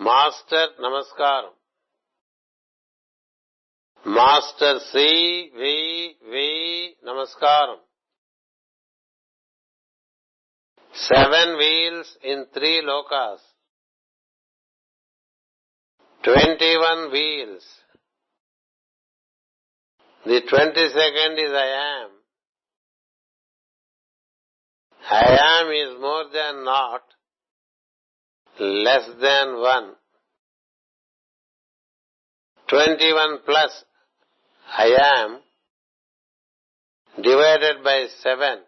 Master నమస్కారం master C V V నమస్కారం seven wheels in three లోకాస్ twenty one wheels the twenty second is I am I am is more than not less than 1. 21 plus I am divided by 7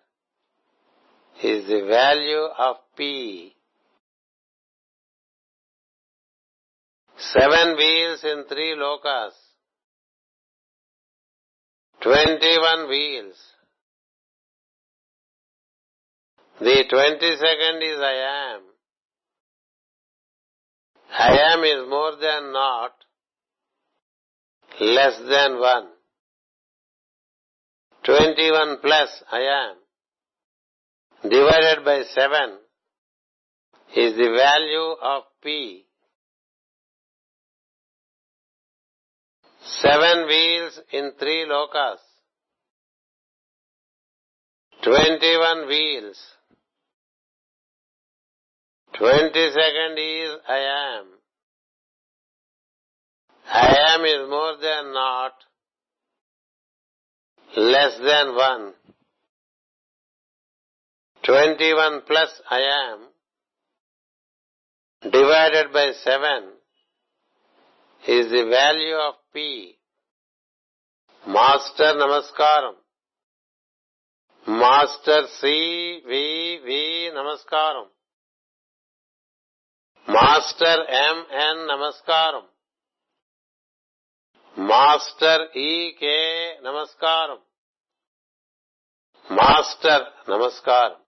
is the value of P. Seven wheels in three lokas. Twenty-one wheels. The twenty-second is I am. I am is more than not, less than one. Twenty-one plus I am divided by seven is the value of P. Seven wheels in three lokas. Twenty-one wheels. Twenty second is I am. I am is more than not, less than one. Twenty one plus I am divided by seven is the value of P. Master Namaskaram. Master C V V Namaskaram. Master MN నమస్కారం. Master ఈకే నమస్కారం. Master నమస్కారం.